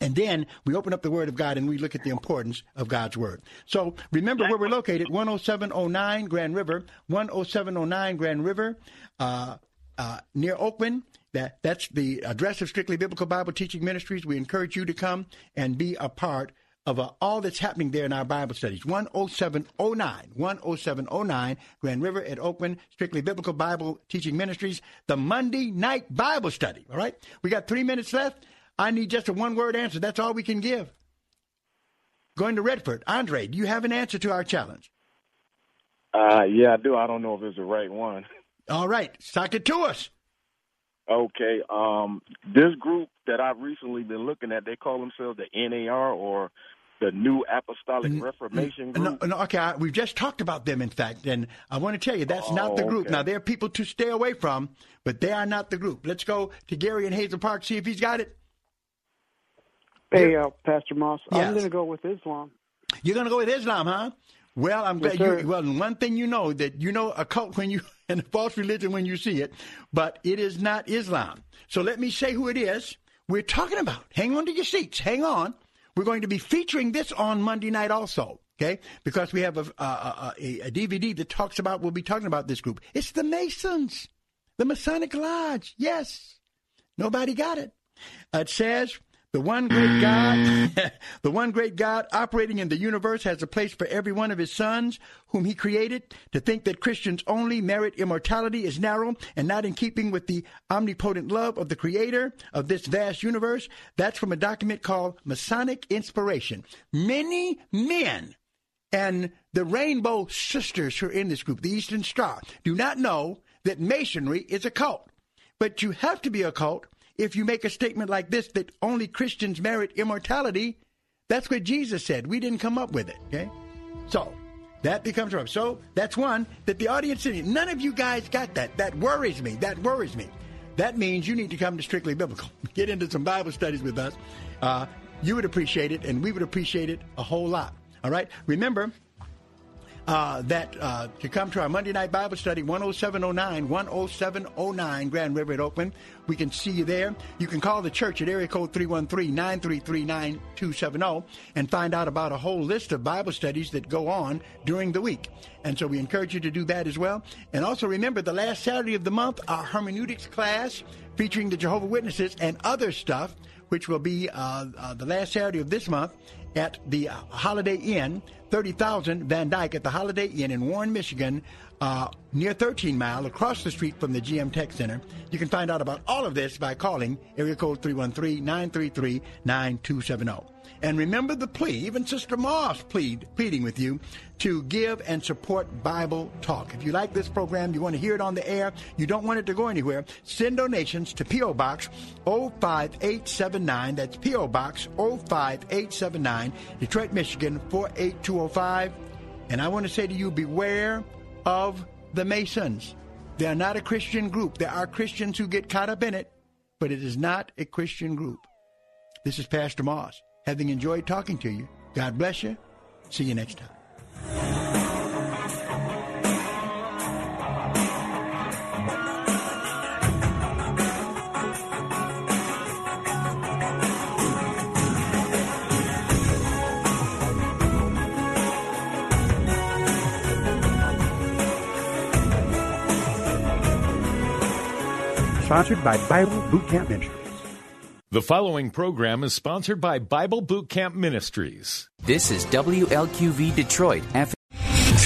And then we open up the Word of God and we look at the importance of God's Word. So remember where we're located 10709 Grand River, 10709 Grand River, uh, uh, near Oakman. That, that's the address of Strictly Biblical Bible Teaching Ministries. We encourage you to come and be a part of uh, all that's happening there in our Bible studies. 10709, 10709 Grand River at Oakman, Strictly Biblical Bible Teaching Ministries, the Monday night Bible study. All right? We got three minutes left. I need just a one word answer. That's all we can give. Going to Redford. Andre, do you have an answer to our challenge? Uh, yeah, I do. I don't know if it's the right one. All right. Sock it to us. Okay. Um, this group that I've recently been looking at, they call themselves the NAR or the New Apostolic Reformation Group. No, no, okay, I, we've just talked about them, in fact, and I want to tell you that's oh, not the group. Okay. Now, there are people to stay away from, but they are not the group. Let's go to Gary in Hazel Park, see if he's got it. Hey, uh, Pastor Moss, Yes. I'm going to go with Islam. You're going to go with Islam, huh? Well, I'm Yes, glad sir. you. Well, one thing you know that you know a cult when you (laughs) and false religion when you see it, but it is not Islam. So let me say who it is. We're talking about. Hang on to your seats. Hang on. We're going to be featuring this on Monday night also. Okay, because we have a, a, a, a DVD that talks about. We'll be talking about this group. It's the Masons, the Masonic Lodge. Yes, nobody got it. It says the one great God, mm. (laughs) the one great God operating in the universe has a place for every one of his sons whom he created. To think that Christians only merit immortality is narrow and not in keeping with the omnipotent love of the creator of this vast universe. That's from a document called Masonic Inspiration. Many men and the Rainbow Sisters who are in this group, the Eastern Star, do not know that Masonry is a cult. But you have to be a cult if you make a statement like this that only Christians merit immortality. That's what Jesus said. We didn't come up with it, okay? So that becomes wrong. So that's one that the audience, none of you guys got that. That worries me. That worries me. That means you need to come to Strictly Biblical. (laughs) Get into some Bible studies with us. Uh, you would appreciate it, and we would appreciate it a whole lot. All right? Remember, uh, that uh, to come to our Monday night Bible study, 10709, 10709 Grand River at Oakman. We can see you there. You can call the church at area code 313-933-9270 and find out about a whole list of Bible studies that go on during the week. And so we encourage you to do that as well. And also remember the last Saturday of the month, our hermeneutics class featuring the Jehovah Witnesses and other stuff, which will be uh, uh, the last Saturday of this month at the Holiday Inn, 30,000 Van Dyke at the Holiday Inn in Warren, Michigan, uh, near 13 Mile, across the street from the GM Tech Center. You can find out about all of this by calling area code 313-933-9270. And remember the plea, even Sister Moss plead, pleading with you to give and support Bible Talk. If you like this program, you want to hear it on the air, you don't want it to go anywhere, send donations to P.O. Box 05879. That's P.O. Box 05879, Detroit, Michigan 48205. And I want to say to you, beware of the Masons. They are not a Christian group. There are Christians who get caught up in it, but it is not a Christian group. This is Pastor Moss. Having enjoyed talking to you, God bless you. See you next time. Sponsored by Bible Boot Camp Ministries. The following program is sponsored by Bible Boot Camp Ministries. This is WLQV Detroit.